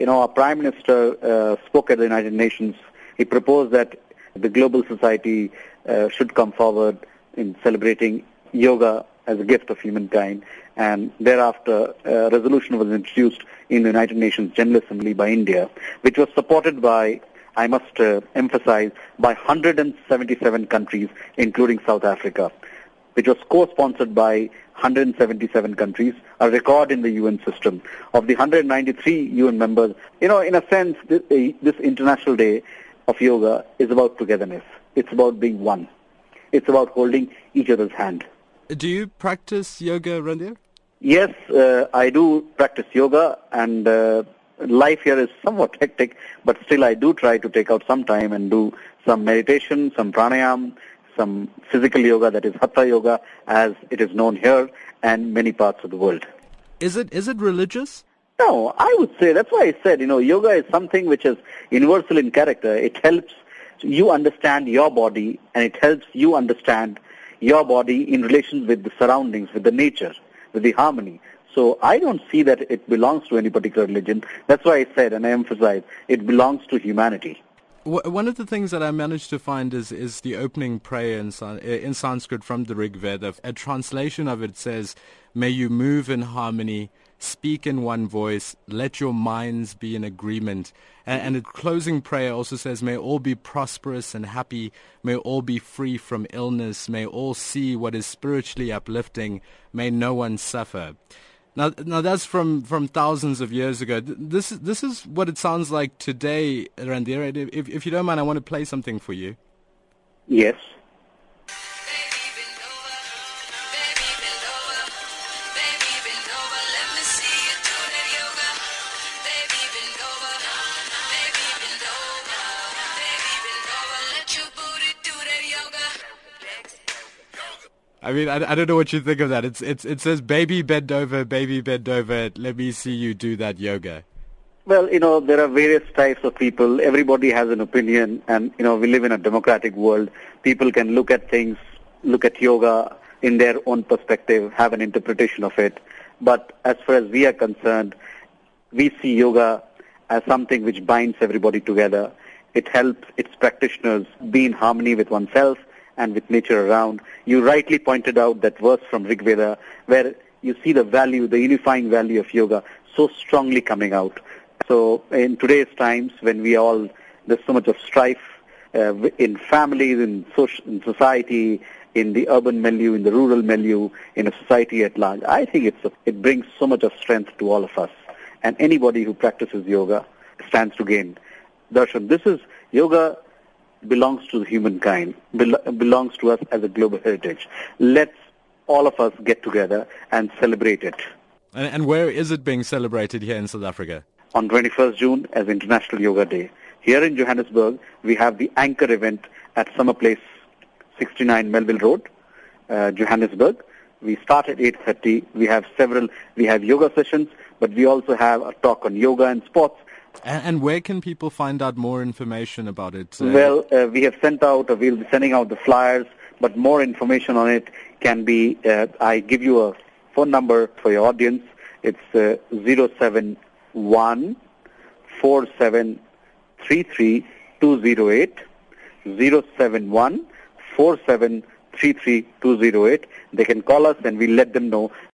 you know, our Prime Minister uh, spoke at the United Nations. He proposed that the global society uh, should come forward in celebrating yoga as a gift of humankind. And thereafter, a resolution was introduced in the United Nations General Assembly by India, which was supported by, I must uh, emphasize, by 177 countries, including South Africa, which was co-sponsored by 177 countries, a record in the UN system. Of the 193 UN members, you know, in a sense, this, this International Day of Yoga is about togetherness. It's about being one. It's about holding each other's hand. Do you practice yoga, Randhir? Yes, uh, I do practice yoga, and uh, life here is somewhat hectic, but still I do try to take out some time and do some meditation, some pranayam, some physical yoga, that is hatha yoga, as it is known here and many parts of the world. Is it is it religious? No, I would say that's why I said you know yoga is something which is universal in character. It helps you understand your body and it helps you understand your body in relation with the surroundings, with the nature, with the harmony. So I don't see that it belongs to any particular religion. That's why I said and I emphasize it belongs to humanity. One of the things that I managed to find is, is the opening prayer in, eh, in Sanskrit from the Rig Veda. A translation of it says, May you move in harmony, speak in one voice, let your minds be in agreement. And, and the closing prayer also says, May all be prosperous and happy, may all be free from illness, may all see what is spiritually uplifting, may no one suffer. Now, now that's from, from thousands of years ago. This this is what it sounds like today, Randhir. If if you don't mind, I want to play something for you. Yes. I mean, I, I don't know what you think of that. It's it's it says baby bend over, baby bend over. Let me see you do that yoga. Well, you know, there are various types of people. Everybody has an opinion, and you know, we live in a democratic world. People can look at things, look at yoga in their own perspective, have an interpretation of it. But as far as we are concerned, we see yoga as something which binds everybody together. It helps its practitioners be in harmony with oneself and with nature around. You rightly pointed out that verse from Rig Veda where you see the value, the unifying value of yoga so strongly coming out. So in today's times when we all, there's so much of strife uh, in families, in, in society, in the urban milieu, in the rural milieu, in a society at large, I think it's a, it brings so much of strength to all of us. And anybody who practices yoga stands to gain. Darshan, this is yoga belongs to the humankind, bel- belongs to us as a global heritage. Let's all of us get together and celebrate it. And, and where is it being celebrated here in South Africa? On 21st June as International Yoga Day. Here in Johannesburg, we have the anchor event at Summer Place 69 Melville Road, uh, Johannesburg. We start at 8.30. We have several, we have yoga sessions, but we also have a talk on yoga and sports and, and, where can people find out more information about it? Uh, well, uh, we have sent out, uh, we'll be sending out the flyers, but more information on it can be, uh, I give you a phone number for your audience. It's uh, 071 4733 071 4733 They can call us and we'll let them know